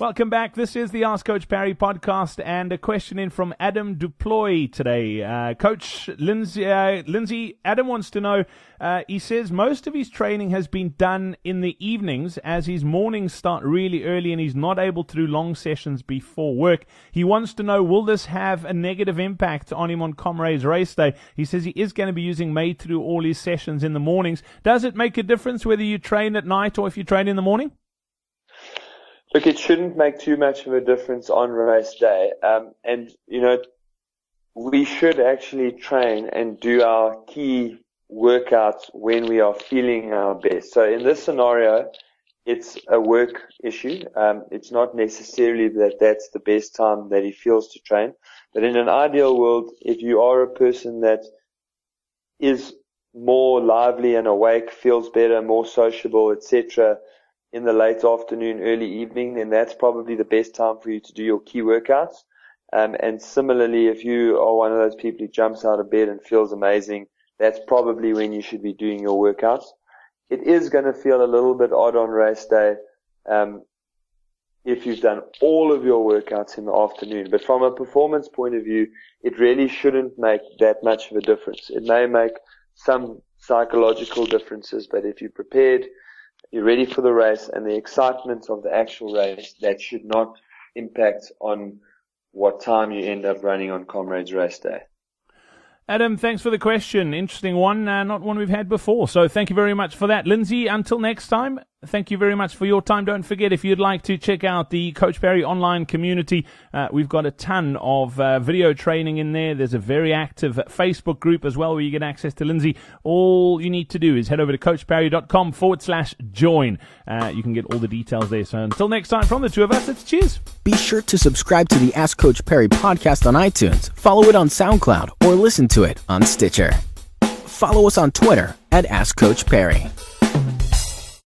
Welcome back. This is the Ask Coach Parry podcast, and a question in from Adam Du Plooy today. Uh, Coach Lindsay, uh, Lindsay, Adam wants to know. Uh, he says most of his training has been done in the evenings, as his mornings start really early, and he's not able to do long sessions before work. He wants to know: Will this have a negative impact on him on Comrades Race Day? He says he is going to be using May to do all his sessions in the mornings. Does it make a difference whether you train at night or if you train in the morning? Look, it shouldn't make too much of a difference on race day. Um, and, you know, we should actually train and do our key workouts when we are feeling our best. So in this scenario, it's a work issue. Um, it's not necessarily that that's the best time that he feels to train. But in an ideal world, if you are a person that is more lively and awake, feels better, more sociable, etc., in the late afternoon, early evening, then that's probably the best time for you to do your key workouts. Um, and similarly, if you are one of those people who jumps out of bed and feels amazing, that's probably when you should be doing your workouts. It is going to feel a little bit odd on race day, um, if you've done all of your workouts in the afternoon. But from a performance point of view, it really shouldn't make that much of a difference. It may make some psychological differences, but if you're prepared, you're ready for the race and the excitement of the actual race that should not impact on what time you end up running on Comrades Race Day. Adam, thanks for the question. Interesting one, uh, not one we've had before. So thank you very much for that. Lindsay, until next time, thank you very much for your time. Don't forget, if you'd like to check out the Coach Parry online community, uh, we've got a ton of uh, video training in there. There's a very active Facebook group as well where you get access to Lindsay. All you need to do is head over to coachparry.com forward slash join. Uh, you can get all the details there. So until next time, from the two of us, it's cheers. Be sure to subscribe to the Ask Coach Parry podcast on iTunes, follow it on SoundCloud, or listen to it on Stitcher. Follow us on Twitter at Ask Coach Parry.